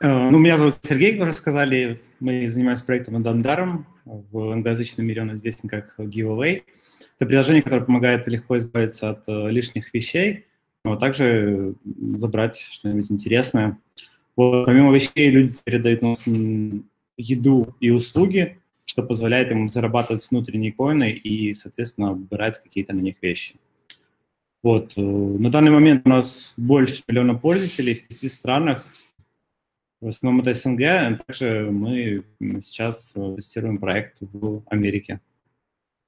Э, ну, меня зовут Сергей, как уже сказали. Мы занимаемся проектом Адамдаром. В англоязычном мире он известен как Giveaway. Это приложение, которое помогает легко избавиться от э, лишних вещей, но также забрать что-нибудь интересное. Вот, помимо вещей, люди передают нас еду и услуги, что позволяет им зарабатывать внутренние коины и, соответственно, брать какие-то на них вещи. Вот. Э, на данный момент у нас больше миллиона пользователей в пяти странах. В основном это СНГ. Также мы сейчас э, тестируем проект в Америке.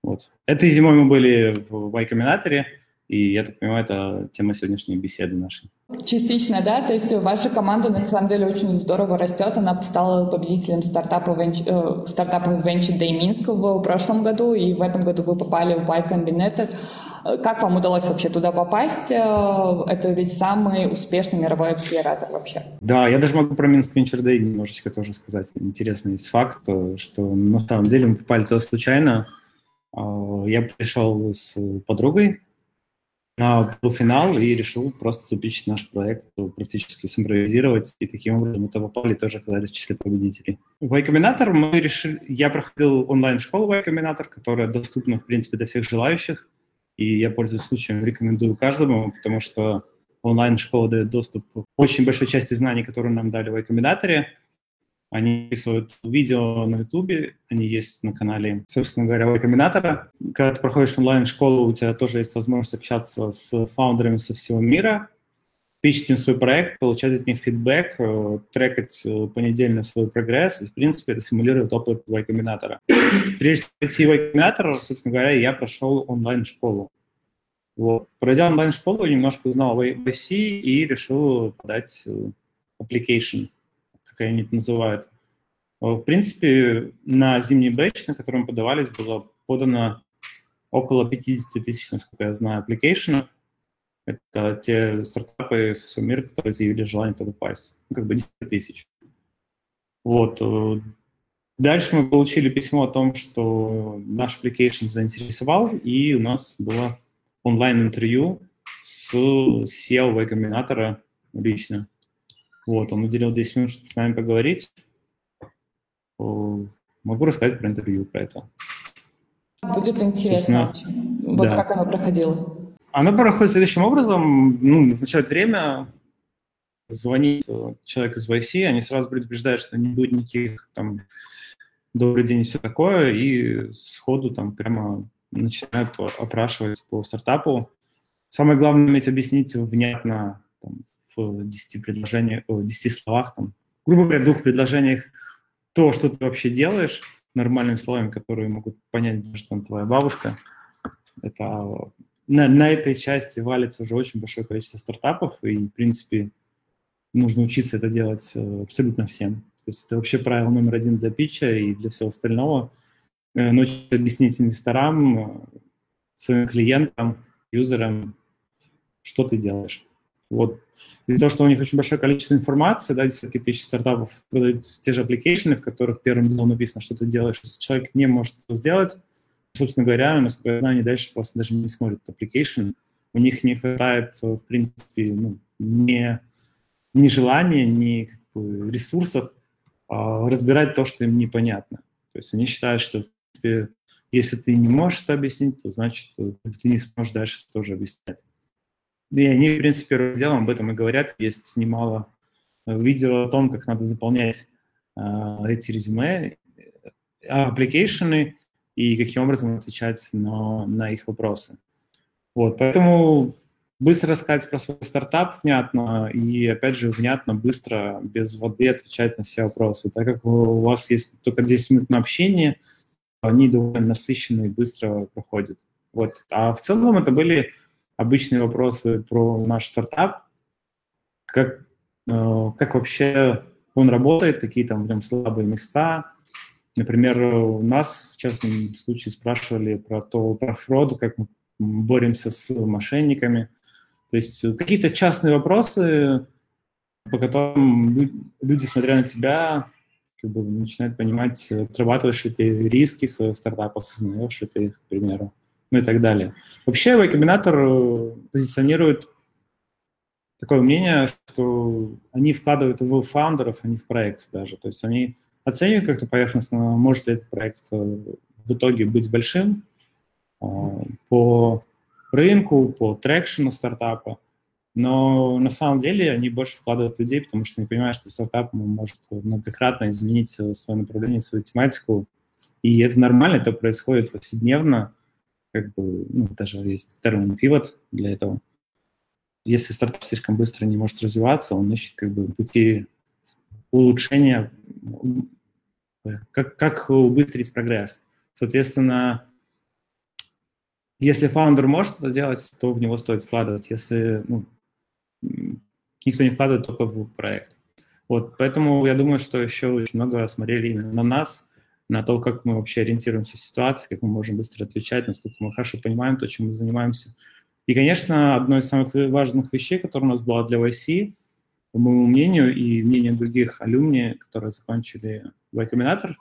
Вот. Этой зимой мы были в Y Combinator, и я так понимаю, это тема сегодняшней беседы нашей. Частично, да. То есть ваша команда на самом деле очень здорово растет. Она стала победителем стартапа, э, стартапа Venture Day Минск в прошлом году, и в этом году вы попали в Y Combinator. Как вам удалось вообще туда попасть? Э, это ведь самый успешный мировой акселератор вообще. Да, я даже могу про Минск Venture Day немножечко тоже сказать. Интересный есть факт, э, что на самом деле мы попали туда случайно. Я пришел с подругой, на полуфинал и решил просто запичить наш проект, практически симпровизировать, и таким образом мы того попали тоже оказались в числе победителей. В мы решили... Я проходил онлайн-школу Y Combinator, которая доступна, в принципе, для всех желающих, и я, пользуюсь случаем, рекомендую каждому, потому что онлайн-школа дает доступ к очень большой части знаний, которые нам дали в Y они записывают видео на Ютубе, они есть на канале, собственно говоря, Combinator. Когда ты проходишь онлайн-школу, у тебя тоже есть возможность общаться с фаундерами со всего мира, пичить им свой проект, получать от них фидбэк, э, трекать э, понедельно свой прогресс. И, в принципе, это симулирует опыт Y Combinator. Прежде чем пройти Y Combinator, собственно говоря, я прошел онлайн-школу. Вот. Пройдя онлайн-школу, немножко узнал о YC и решил подать э, application как они это называют. Э, в принципе, на зимний batch, на котором подавались, было подано около 50 тысяч, насколько я знаю, application ов. Это те стартапы со всего мира, которые заявили желание туда попасть. Ну, как бы 10 тысяч. Вот. Э, дальше мы получили письмо о том, что наш application заинтересовал, и у нас было онлайн-интервью с SEO Y-комбинатора лично. Вот, он уделил 10 минут, чтобы с нами поговорить. Могу рассказать про интервью, про это. Будет интересно. Вот да. как оно проходило. Оно проходит следующим образом. Ну, назначают время, звонит человек из YC, они сразу предупреждают, что не будет никаких там добрый день и все такое, и сходу там прямо начинают опрашивать по стартапу. Самое главное уметь объяснить внятно там, в 10 предложениях, в 10 словах, там, грубо говоря, в двух предложениях то, что ты вообще делаешь, нормальными словами, которые могут понять даже там твоя бабушка. Это на, на этой части валится уже очень большое количество стартапов, и, в принципе, нужно учиться это делать э, абсолютно всем. То есть это вообще правило номер один для питча и для всего остального. Э, научиться объяснить инвесторам, э, своим клиентам, юзерам, что ты делаешь. Вот. Из-за того, что у них очень большое количество информации, да, десятки тысяч стартапов продают те же application, в которых первым делом написано, что ты делаешь. Если человек не может это сделать, собственно говоря, насколько я знаю, они дальше просто даже не смотрят application. У них не хватает, в принципе, ну, ни, ни желания, ни как бы, ресурсов а, разбирать то, что им непонятно. То есть они считают, что если ты не можешь это объяснить, то значит ты не сможешь дальше тоже объяснять. И они, в принципе, первым делом об этом и говорят. Есть немало э, видео о том, как надо заполнять э, эти резюме, application ы и каким образом отвечать на, на их вопросы. Вот, поэтому быстро рассказать про свой стартап внятно и, опять же, внятно, быстро, без воды отвечать на все вопросы. Так как у вас есть только 10 минут на общение, они довольно насыщенные и быстро проходят. Вот. А в целом это были обычные вопросы про наш стартап, как, э, как вообще он работает, какие там в нем слабые места. Например, у нас в частном случае спрашивали про то, про фрод, как мы боремся с мошенниками. То есть какие-то частные вопросы, по которым люди, смотря на тебя, как бы начинают понимать, отрабатываешь ли ты риски своего стартапа, осознаешь ли ты их, к примеру ну и так далее. Вообще Y Combinator э, позиционирует такое мнение, что они вкладывают в фаундеров, а не в проект даже. То есть они оценивают как-то поверхностно, может ли этот проект э, в итоге быть большим э, по рынку, по трекшену стартапа. Но на самом деле они больше вкладывают людей, потому что они понимают, что стартап может многократно изменить свое направление, свою тематику. И это нормально, это происходит повседневно. Как бы, ну, даже есть термин пивот для этого. Если стартап слишком быстро не может развиваться, он ищет как бы пути улучшения, как, как убыстрить прогресс. Соответственно, если фаундер может это делать, то в него стоит вкладывать. Если ну, никто не вкладывает только в проект. Вот, поэтому я думаю, что еще очень много смотрели именно на нас, на то, как мы вообще ориентируемся в ситуации, как мы можем быстро отвечать, насколько мы хорошо понимаем то, чем мы занимаемся. И, конечно, одной из самых важных вещей, которая у нас была для YC, по моему мнению и мнению других алюмни, которые закончили Y Combinator,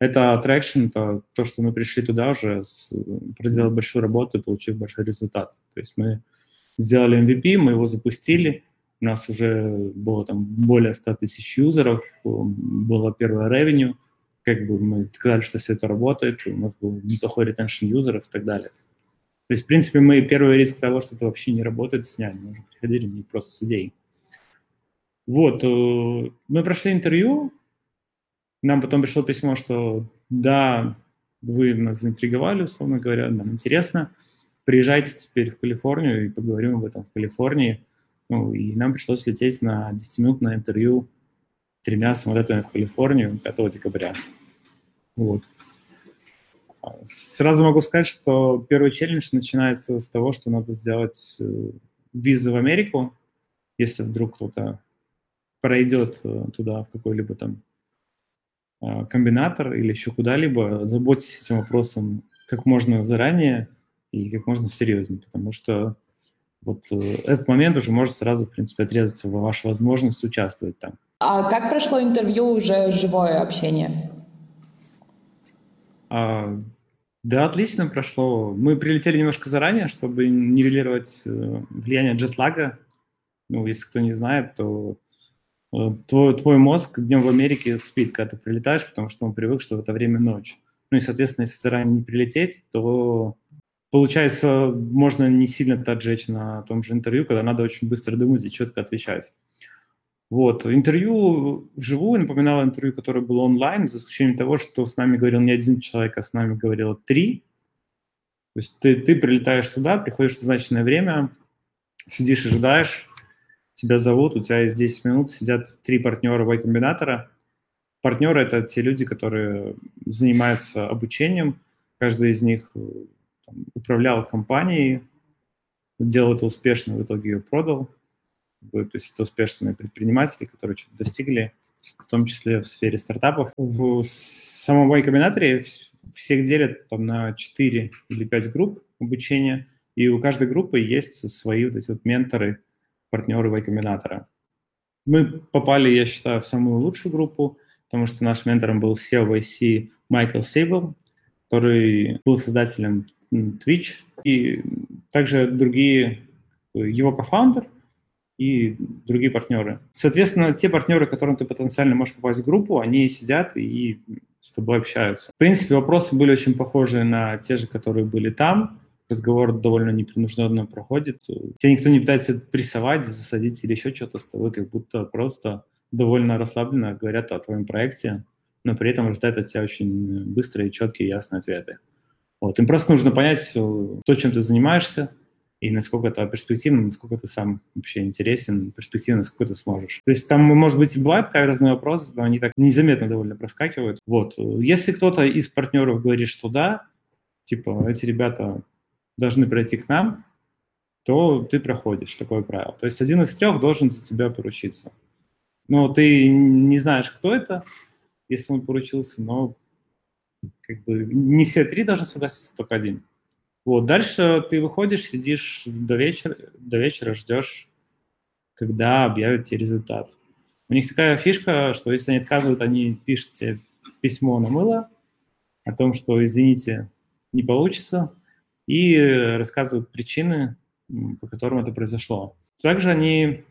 это attraction, это то, что мы пришли туда уже, с, проделав большую работу и получив большой результат. То есть мы сделали MVP, мы его запустили, у нас уже было там более 100 тысяч юзеров, было первое revenue, как бы мы сказали, что все это работает, у нас был неплохой retention юзеров и так далее. То есть, в принципе, мы первый риск того, что это вообще не работает, сняли. Мы уже приходили не просто с идеей. Вот, э, мы прошли интервью, нам потом пришло письмо, что да, вы нас заинтриговали, условно говоря, нам интересно, приезжайте теперь в Калифорнию и поговорим об этом в Калифорнии. Ну, и нам пришлось лететь на 10-минутное интервью тремя самолетами в Калифорнию 5 декабря. Вот. Сразу могу сказать, что первый челлендж начинается с того, что надо сделать э, визу в Америку, если вдруг кто-то пройдет э, туда в какой-либо там э, комбинатор или еще куда-либо, заботьтесь этим вопросом как можно заранее и как можно серьезнее, потому что вот этот момент уже может сразу, в принципе, отрезать вашу возможность участвовать там. А как прошло интервью уже живое общение? А, да, отлично прошло. Мы прилетели немножко заранее, чтобы нивелировать э, влияние джетлага. Ну, если кто не знает, то э, твой, твой мозг днем в Америке спит, когда ты прилетаешь, потому что он привык, что в это время ночь. Ну и, соответственно, если заранее не прилететь, то получается, можно не сильно отжечь на том же интервью, когда надо очень быстро думать и четко отвечать. Вот. Интервью вживую напоминало интервью, которое было онлайн, за исключением того, что с нами говорил не один человек, а с нами говорило три. То есть ты, ты прилетаешь туда, приходишь в назначенное время, сидишь, ожидаешь, тебя зовут, у тебя есть 10 минут, сидят три партнера Y-комбинатора. Партнеры – это те люди, которые занимаются обучением. Каждый из них э, там, управлял компанией, делал это успешно, в итоге ее продал – то есть это успешные предприниматели, которые что-то достигли, в том числе в сфере стартапов. В самом Y-комбинаторе всех делят там, на 4 или 5 групп обучения, и у каждой группы есть свои вот эти вот менторы, партнеры Y-комбинатора. Мы попали, я считаю, в самую лучшую группу, потому что наш ментором был SEO YC Майкл Сейбл, который был создателем Twitch, и также другие, его кофаундер, и другие партнеры. Соответственно, те партнеры, которым ты потенциально можешь попасть в группу, они сидят и с тобой общаются. В принципе, вопросы были очень похожи на те же, которые были там. Разговор довольно непринужденно проходит. Тебя никто не пытается прессовать, засадить или еще что-то с тобой, как будто просто довольно расслабленно говорят о твоем проекте, но при этом ожидают от тебя очень быстрые, четкие, ясные ответы. Вот. Им просто нужно понять то, чем ты занимаешься, и насколько это перспективно, насколько ты сам вообще интересен, перспективно, насколько ты сможешь. То есть там, может быть, и бывают разные вопросы, но они так незаметно довольно проскакивают. Вот. Если кто-то из партнеров говорит, что да, типа, эти ребята должны пройти к нам, то ты проходишь такое правило. То есть один из трех должен за тебя поручиться. Но ты не знаешь, кто это, если он поручился, но как бы не все три должны согласиться, только один. Вот, дальше ты выходишь, сидишь до вечера, до вечера ждешь, когда объявят тебе результат. У них такая фишка, что если они отказывают, они пишут тебе письмо на мыло о том, что, извините, не получится, и рассказывают причины, по которым это произошло. Также они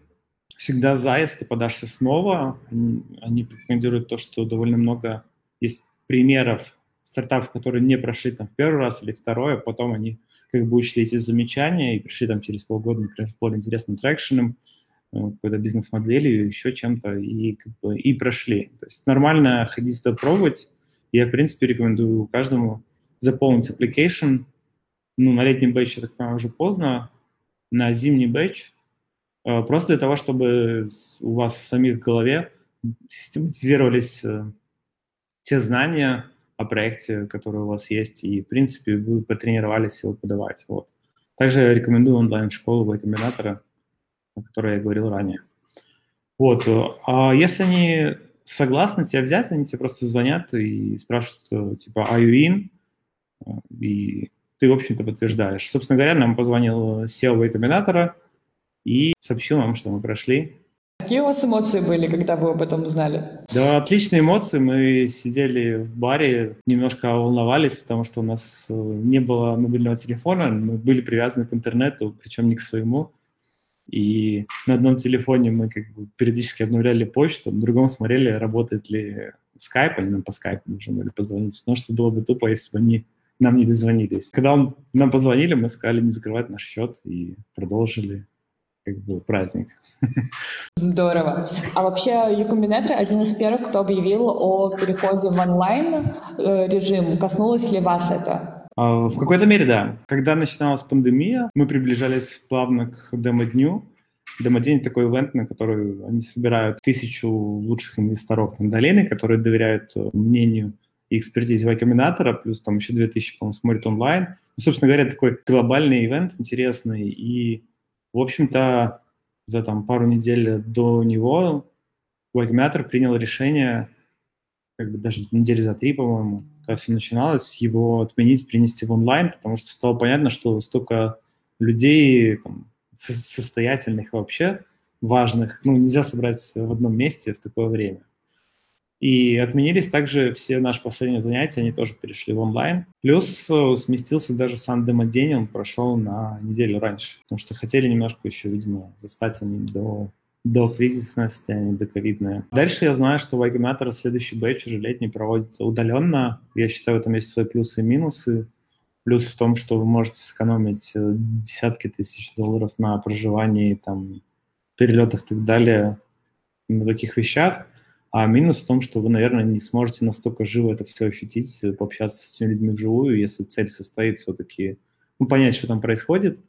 всегда за, если ты подашься снова. Они, они рекомендуют то, что довольно много есть примеров стартапов, которые не прошли там в первый раз или второй, а потом они как бы учли эти замечания и пришли там через полгода, например, с более интересным трекшеном, э, какой-то бизнес-моделью, еще чем-то, и, как бы, и прошли. То есть нормально ходить туда пробовать. Я, в принципе, рекомендую каждому заполнить application. Ну, на летний бэч, я так понимаю, уже поздно. На зимний бэч Э, просто для того, чтобы у вас самих в голове систематизировались э, те знания о проекте, которые у вас есть, и, в принципе, вы потренировались его подавать. Вот. Также рекомендую онлайн-школу Y-комбинатора, о которой я говорил ранее. Вот. Э, а если они согласны тебя взять, они тебе просто звонят и спрашивают, типа, are you in? И ты, в общем-то, подтверждаешь. Собственно говоря, нам позвонил SEO Y-комбинатора, и сообщил вам, что мы прошли. Какие у вас эмоции были, когда вы об этом узнали? Да, отличные эмоции. Мы сидели в баре, немножко волновались, потому что у нас э, не было мобильного телефона, мы были привязаны к интернету, причем не к своему. И на одном телефоне мы как бы периодически обновляли почту, на другом смотрели, работает ли скайп, они нам по скайпу нужно были позвонить, потому что было бы тупо, если бы они нам не дозвонились. Когда он, нам позвонили, мы сказали не закрывать наш счет и продолжили как бы праздник. Здорово. А вообще Юкомбинатор один из первых, кто объявил о переходе в онлайн э, режим. Коснулось ли вас это? А, в какой-то мере, да. Когда начиналась пандемия, мы приближались плавно к демо-дню. Демо-день — такой ивент, на который они собирают тысячу лучших инвесторов на долины, которые доверяют э, мнению и экспертизе Y плюс там еще 2000, по-моему, смотрят онлайн. Ну, собственно говоря, такой глобальный ивент интересный, и в общем-то, за там, пару недель до него Wagmatter принял решение, как бы даже недели за три, по-моему, когда все начиналось, его отменить, принести в онлайн, потому что стало понятно, что столько людей там, состоятельных вообще, важных, ну, нельзя собрать в одном месте в такое время. И отменились также все наши последние занятия, они тоже перешли в онлайн. Плюс э, сместился даже сам демо-день, он прошел на неделю раньше, потому что хотели немножко еще, видимо, застать они до до кризисное состояние, до ковидное. Дальше я знаю, что Вайгматор следующий бэч уже летний проводит удаленно. Я считаю, там есть свои плюсы и минусы. Плюс в том, что вы можете сэкономить э, десятки тысяч долларов на проживании, там, перелетах и так далее, на таких вещах. А минус в том, что вы, наверное, не сможете настолько живо это все ощутить, э, пообщаться с этими людьми вживую, если цель состоит все-таки ну, понять, что там происходит,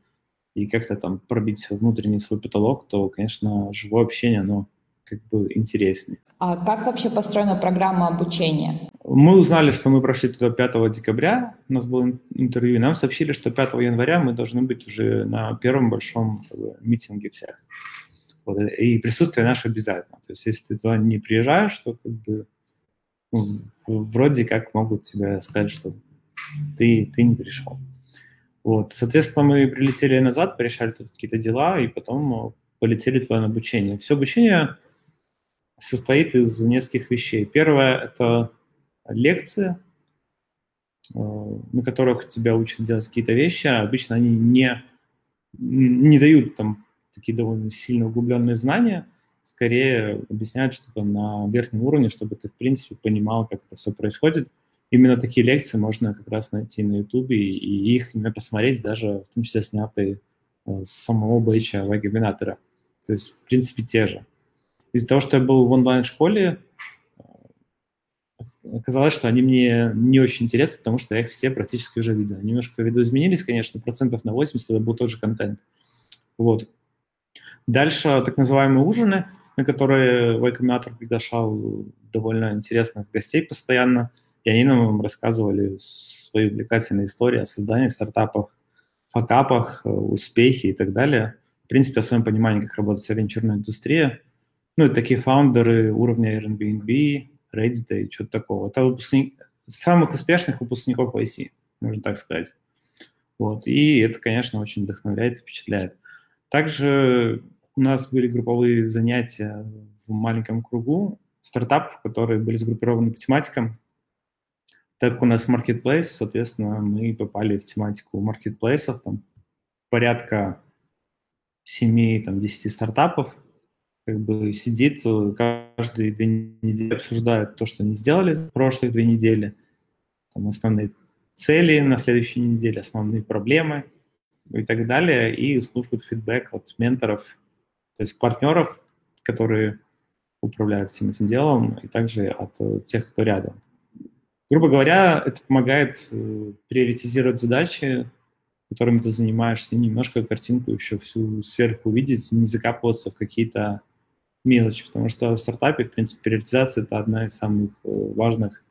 и как-то там пробить внутренний свой потолок, то, конечно, живое общение, оно как бы интереснее. А как вообще построена программа обучения? Мы узнали, что мы прошли туда 5 декабря, у нас было интервью, и нам сообщили, что 5 января мы должны быть уже на первом большом как бы, митинге всех. Вот, и присутствие наше обязательно. То есть если ты туда не приезжаешь, то как бы ну, вроде как могут тебе сказать, что ты, ты не пришел. Вот, соответственно, мы прилетели назад, порешали тут какие-то дела, и потом э, полетели туда на обучение. Все обучение состоит из нескольких вещей. Первое – это лекции, э, на которых тебя учат делать какие-то вещи. Обычно они не, не дают там такие довольно сильно углубленные знания, скорее объясняют что-то на верхнем уровне, чтобы ты, в принципе, понимал, как это все происходит. Именно такие лекции можно как раз найти на YouTube и, и их именно посмотреть, даже в том числе снятые э, с самого бэча вебинатора. То есть, в принципе, те же. Из-за того, что я был в онлайн-школе, э, оказалось, что они мне не очень интересны, потому что я их все практически уже видел. Немножко видоизменились, конечно, процентов на 80 это был тот же контент. Вот. Дальше так называемые ужины, на которые Вайкоминатор приглашал довольно интересных гостей постоянно, и они нам рассказывали свои увлекательные истории о создании стартапов, факапах, э, успехе и так далее. В принципе, о своем понимании, как работает вся венчурная индустрия. Ну, и такие фаундеры уровня Airbnb, Reddit и что-то такого. Это выпускник, самых успешных выпускников YC, можно так сказать. Вот. И это, конечно, очень вдохновляет впечатляет. Также у нас были групповые занятия в маленьком кругу стартапов, которые были сгруппированы по тематикам. Так как у нас marketplace, соответственно, мы попали в тематику маркетплейсов, там порядка 7-10 стартапов. как бы сидит каждые две недели, обсуждает то, что они сделали за прошлые две недели, там основные цели на следующей неделе, основные проблемы и так далее, и слушают фидбэк от менторов, то есть партнеров, которые управляют всем этим делом, и также от э, тех, кто рядом. Грубо говоря, это помогает э, приоритизировать задачи, которыми ты занимаешься, немножко картинку еще всю сверху увидеть, не закапываться в какие-то мелочи, потому что в стартапе, в принципе, приоритизация – это одна из самых э, важных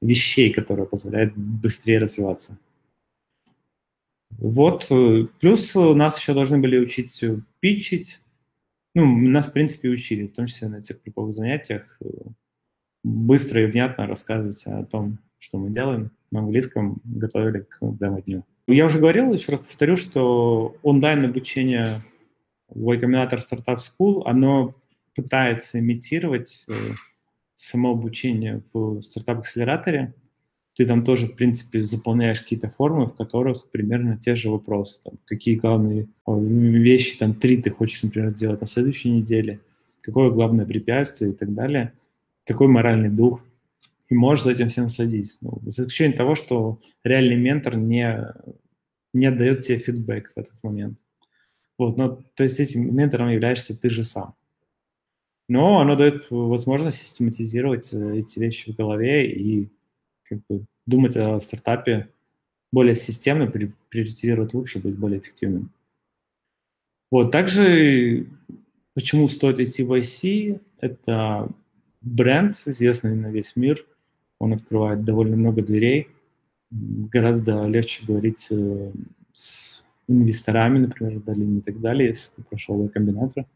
вещей, которая позволяет быстрее развиваться. Вот. Э, плюс нас еще должны были учить питчить. Ну, нас, в принципе, учили, в том числе на тех групповых занятиях, э, быстро и внятно рассказывать о том, что мы делаем. На английском готовили к демо-дню. Я уже говорил, еще раз повторю, что онлайн-обучение в Y Startup School, оно пытается имитировать э, само обучение в стартап-акселераторе. Ты там тоже, в принципе, заполняешь какие-то формы, в которых примерно те же вопросы. Там, какие главные вещи, там, три ты хочешь, например, сделать на следующей неделе, какое главное препятствие и так далее, какой моральный дух, и можешь за этим всем следить. Ну, за исключением того, что реальный ментор не, не отдает тебе фидбэк в этот момент. Вот, но, то есть этим ментором являешься ты же сам. Но оно дает возможность систематизировать э, эти вещи в голове и как бы, думать о стартапе более системно, приоритизировать лучше, быть более эффективным. Вот, также почему стоит идти в IC, это бренд, известный на весь мир, он открывает довольно много дверей, гораздо легче говорить э, с инвесторами, например, в долине и так далее, если ты прошел комбинатор.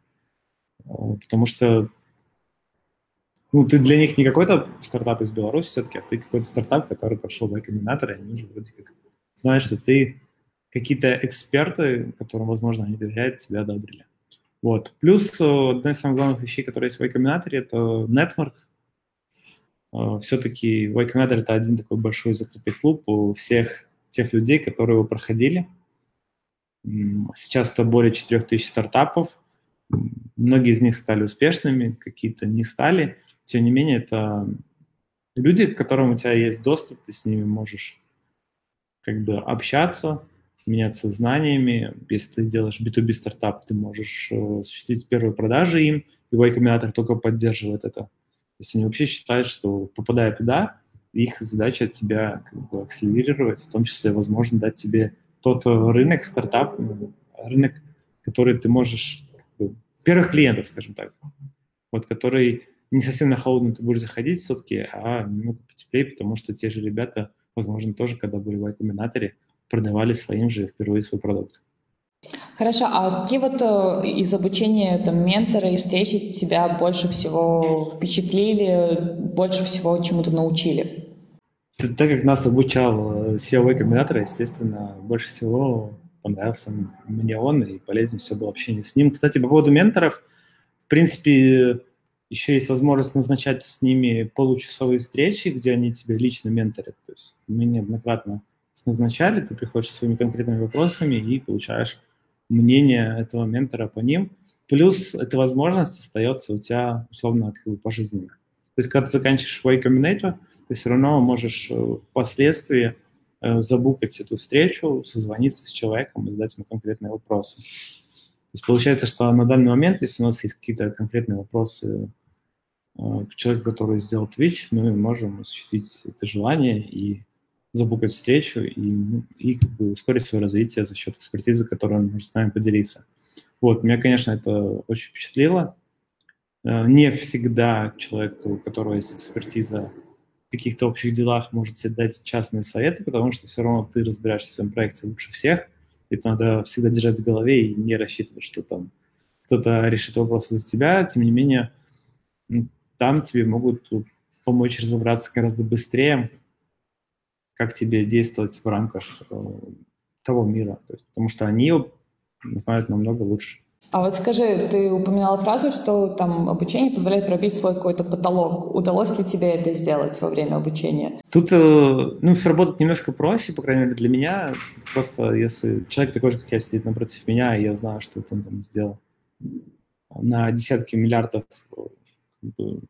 А, потому что ну, ты для них не какой-то стартап из Беларуси все-таки, а ты какой-то стартап, который прошел в комбинатор, и они уже вроде как знают, что ты какие-то эксперты, которым, возможно, они доверяют, тебя одобрили. Вот. Плюс э, одна из самых главных вещей, которые есть в y это network. Э, Все-таки y Combinator — это один такой большой закрытый клуб у всех тех людей, которые его проходили. Сейчас это более 4000 стартапов, Многие из них стали успешными, какие-то не стали. Тем не менее, это люди, к которым у тебя есть доступ, ты с ними можешь как бы общаться, меняться знаниями. Если ты делаешь B2B стартап, ты можешь э, осуществить первые продажи им, любой комбинатор только поддерживает это. То есть они вообще считают, что попадая туда, их задача от тебя как бы акселерировать, в том числе, возможно, дать тебе тот рынок, стартап, рынок, который ты можешь первых клиентов, скажем так, вот, который не совсем на холодную ты будешь заходить все-таки, а немного потеплее, потому что те же ребята, возможно, тоже, когда были в Y продавали своим же впервые свой продукт. Хорошо, а какие вот э, из обучения там менторы и встречи тебя больше всего впечатлили, больше всего чему-то научили? Так как нас обучал SEO комбинатора, естественно, больше всего понравился мне он, и полезнее все было общение с ним. Кстати, по поводу менторов, в принципе, еще есть возможность назначать с ними получасовые встречи, где они тебя лично менторят. То есть мы неоднократно назначали, ты приходишь со своими конкретными вопросами и получаешь мнение этого ментора по ним. Плюс эта возможность остается у тебя условно как бы пожизненно. То есть когда ты заканчиваешь Y Combinator, ты все равно можешь э, впоследствии Э, забукать эту встречу, созвониться с человеком и задать ему конкретные вопросы. То есть получается, что на данный момент, если у нас есть какие-то конкретные вопросы к человеку, который сделал Twitch, мы можем осуществить это желание и забукать встречу и, ну, и как бы ускорить свое развитие за счет экспертизы, которую он может с нами поделиться. Вот, меня, конечно, это очень впечатлило. Э, не всегда человек, у которого есть экспертиза, каких-то общих делах может себе дать частные советы, потому что все равно ты разбираешься в своем проекте лучше всех. Это надо всегда держать в голове и не рассчитывать, что там кто-то решит вопросы за тебя. Тем не менее, там тебе могут помочь разобраться гораздо быстрее, как тебе действовать в рамках э, того мира. То есть, потому что они знают намного лучше. А вот скажи, ты упоминала фразу, что там обучение позволяет пробить свой какой-то потолок. Удалось ли тебе это сделать во время обучения? Тут, э, ну, все работает немножко проще, по крайней мере, для меня. Просто если человек такой же, как я, сидит напротив меня, и я знаю, что он там сделал. на десятки миллиардов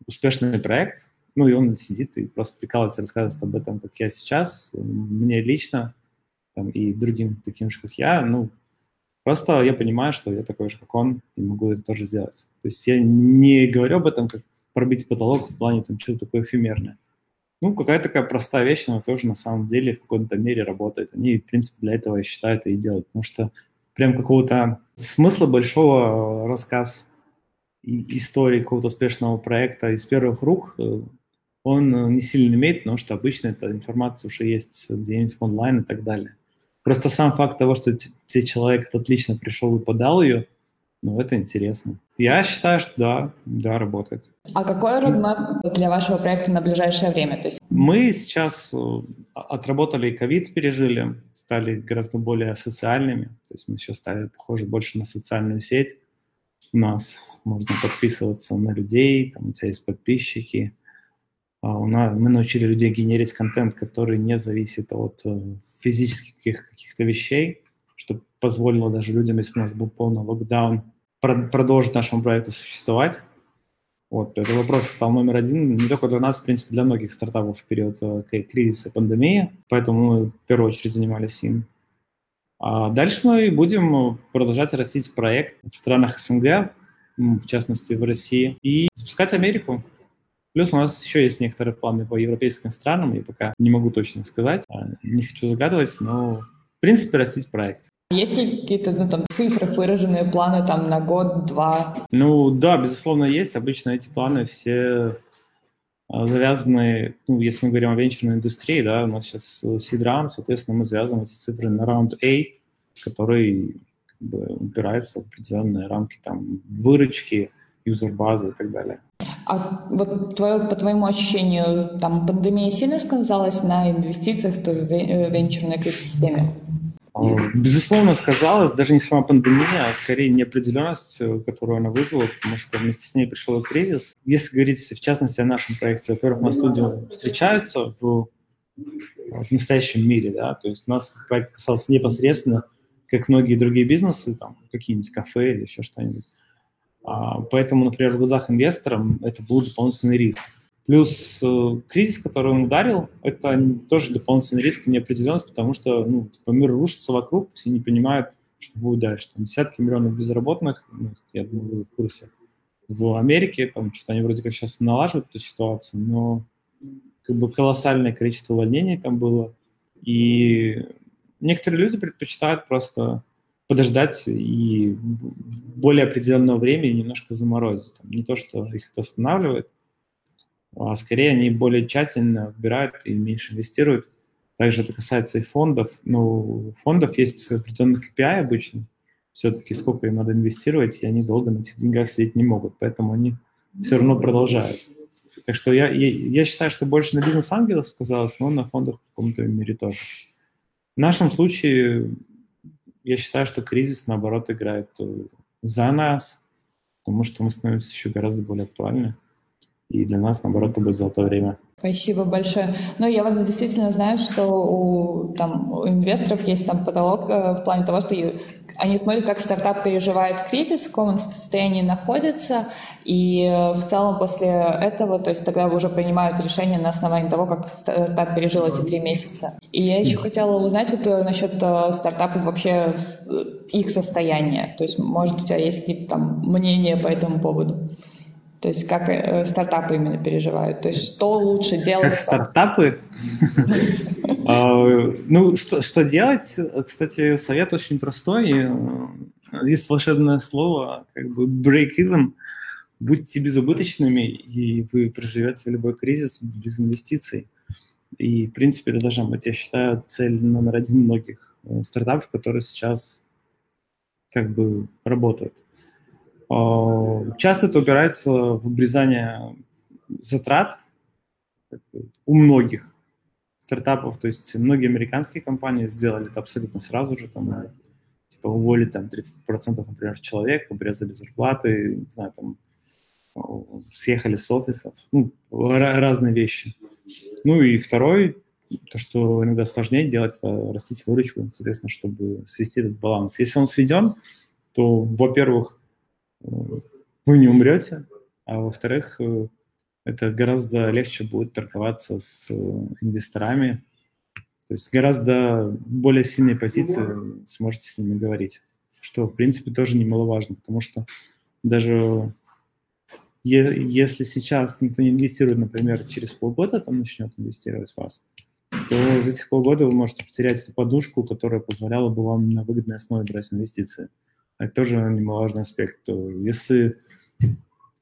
успешный проект, ну и он сидит и просто прикалывается, рассказывает об этом, как я сейчас, мне лично, там, и другим таким же, как я, ну, просто я понимаю, что я такой же, как он, и могу это тоже сделать. То есть я не говорю об этом, как пробить потолок в плане там чего-то такое эфемерное. Ну, какая-то такая простая вещь, но тоже на самом деле в каком-то мере работает. Они, в принципе, для этого, я считаю, это и делают. Потому что прям какого-то смысла большого рассказ и истории какого-то успешного проекта из первых рук э, он э, не сильно имеет, потому что обычно эта информация уже есть где-нибудь в онлайн и так далее. Просто сам факт того, что тебе человек отлично пришел и подал ее, ну, это интересно. Я считаю, что да, да, работает. А какой родмап для вашего проекта на ближайшее время? То есть... Мы сейчас э, отработали ковид, пережили, стали гораздо более социальными. То есть мы сейчас стали похожи больше на социальную сеть. У нас можно подписываться на людей, там у тебя есть подписчики. А у нас, мы научили людей генерить контент, который не зависит от э, физических каких-то вещей, что позволило даже людям, если у нас был полный локдаун, продолжить нашему проекту существовать. Вот, это вопрос стал номер один не только для нас, в принципе, для многих стартапов в период э, кризиса пандемии, поэтому мы в первую очередь занимались им. А дальше мы будем продолжать растить проект в странах СНГ, в частности в России, и запускать Америку. Плюс у нас еще есть некоторые планы по европейским странам, я пока не могу точно сказать, а, не хочу загадывать, но в принципе растить проект. Есть ли какие-то ну, там, цифры, выраженные планы там, на год-два? Ну да, безусловно, есть. Обычно эти планы все завязаны, ну, если мы говорим о венчурной индустрии, да, у нас сейчас seed round, соответственно, мы связываем эти цифры на раунд A, который как бы, упирается в определенные рамки там выручки, юзер-базы и так далее. А вот твое, по твоему ощущению, там пандемия сильно сказалась на инвестициях в э, венчурной экосистеме? Безусловно, сказалось, даже не сама пандемия, а скорее неопределенность, э, которую она вызвала, потому что вместе с ней пришел и кризис. Если говорить, в частности, о нашем проекте, во-первых, у нас люди встречаются в, в настоящем мире, да, то есть у нас проект касался непосредственно, как многие другие бизнесы, там, какие-нибудь кафе или еще что-нибудь. А, поэтому, например, в глазах инвесторам это был дополнительный риск. Плюс э, кризис, который он ударил, это тоже дополнительный риск и неопределенность, потому что ну, типа, мир рушится вокруг, все не понимают, что будет дальше. Там десятки миллионов безработных, ну, я думаю, вы в курсе. В Америке там что-то они вроде как сейчас налаживают эту ситуацию, но как бы колоссальное количество увольнений там было. И некоторые люди предпочитают просто подождать и более определенного времени немножко заморозить. Там, не то, что их это останавливает, а скорее они более тщательно выбирают и меньше инвестируют. Также это касается и фондов. Ну, у фондов есть определенный KPI обычно, все-таки сколько им надо инвестировать, и они долго на этих деньгах сидеть не могут, поэтому они все равно продолжают. Так что я, я, я считаю, что больше на бизнес-ангелов сказалось, но на фондах в каком-то мере тоже. В нашем случае я считаю, что кризис, наоборот, играет э, за нас, потому что мы становимся еще гораздо более актуальны и для нас, наоборот, это будет золотое время. Спасибо большое. Ну, я вот действительно знаю, что у, там, у инвесторов есть там потолок э, в плане того, что они смотрят, как стартап переживает кризис, в каком состоянии находится, и э, в целом после этого, то есть тогда уже принимают решение на основании того, как стартап пережил эти три месяца. И я еще хотела узнать вот э, насчет э, стартапов вообще их состояния. То есть, может, у тебя есть какие-то там мнения по этому поводу? То есть как э, стартапы именно переживают? То есть что лучше делать? Как стартапы? А, ну, что делать? Кстати, совет очень простой. Есть волшебное слово, как бы break-even. Будьте безубыточными, и вы проживете любой кризис без инвестиций. И, в принципе, это должна быть, я считаю, цель номер один многих э, стартапов, которые сейчас как бы работают. А, часто это упирается в обрезание затрат у многих стартапов, то есть многие американские компании сделали это абсолютно сразу же, там, типа уволили там 30%, например, человек, обрезали зарплаты, не знаю, там, съехали с офисов, ну, разные вещи. Ну и второй, то, что иногда сложнее делать, это растить выручку, соответственно, чтобы свести этот баланс. Если он сведен, то, во-первых, вы не умрете, а во-вторых, э, это гораздо легче будет торговаться с инвесторами, то есть гораздо более сильные позиции сможете с ними говорить, что, в принципе, тоже немаловажно, потому что даже если сейчас никто не инвестирует, например, через полгода там начнет инвестировать в вас, то за этих полгода вы можете потерять эту подушку, которая позволяла бы вам на выгодной основе брать инвестиции. Это тоже немаловажный аспект. То если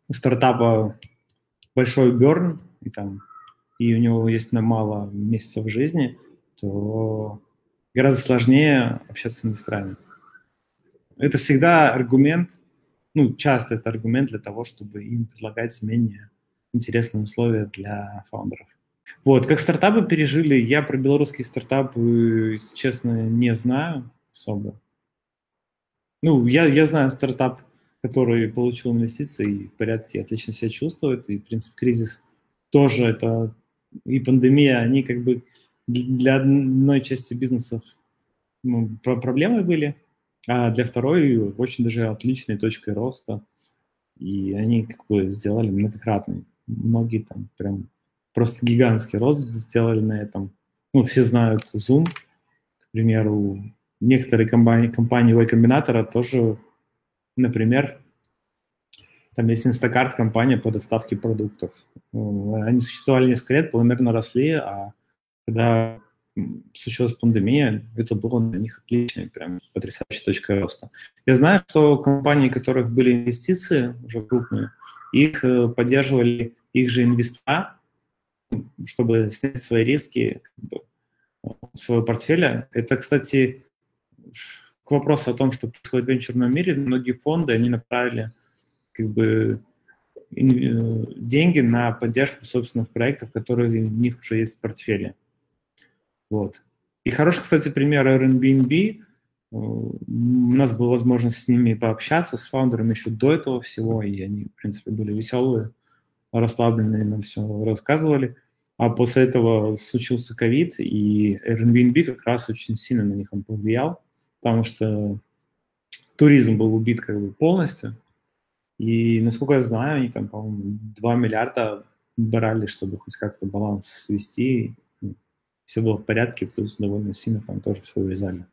у стартапа большой берн, и, там, и у него есть на мало месяцев жизни, то гораздо сложнее общаться с инвесторами. Это всегда аргумент, ну, часто это аргумент для того, чтобы им предлагать менее интересные условия для фаундеров. Вот, как стартапы пережили, я про белорусские стартапы, честно, не знаю особо. Ну, я, я знаю стартап, который получил инвестиции и в порядке отлично себя чувствует, и, в принципе, кризис тоже это, и пандемия, они как бы для одной части бизнесов ну, проблемы были, а для второй очень даже отличной точкой роста. И они как бы сделали многократный. Многие там прям просто гигантский рост сделали на этом. Ну, все знают Zoom, к примеру. Некоторые компании, компании Y Combinator тоже, например, там есть Instacart, компания по доставке продуктов. Они существовали несколько лет, планомерно росли, а когда случилась пандемия, это было для них отличной, прям потрясающей точкой роста. Я знаю, что компании, у которых были инвестиции уже крупные, их э, поддерживали их же инвестора, чтобы снять свои риски как бы, своего портфеля. Это, кстати, к вопросу о том, что происходит в венчурном мире, многие фонды, они направили как бы э, деньги на поддержку собственных проектов, которые у них уже есть в портфеле. Вот. И хороший, кстати, пример Airbnb. У нас была возможность с ними пообщаться, с фаундерами еще до этого всего, и они, в принципе, были веселые, расслабленные, нам все рассказывали. А после этого случился ковид, и Airbnb как раз очень сильно на них он повлиял, потому что туризм был убит как бы полностью. И, насколько я знаю, они там, по-моему, 2 миллиарда брали, чтобы хоть как-то баланс свести, все было в порядке, плюс довольно сильно там тоже все увязали.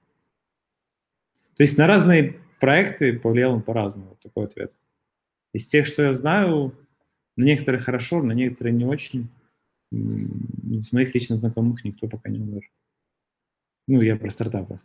То есть на разные проекты повлиял он по-разному, такой ответ. Из тех, что я знаю, на некоторые хорошо, на некоторые не очень. Из моих лично знакомых никто пока не умер. Ну, я про стартапы.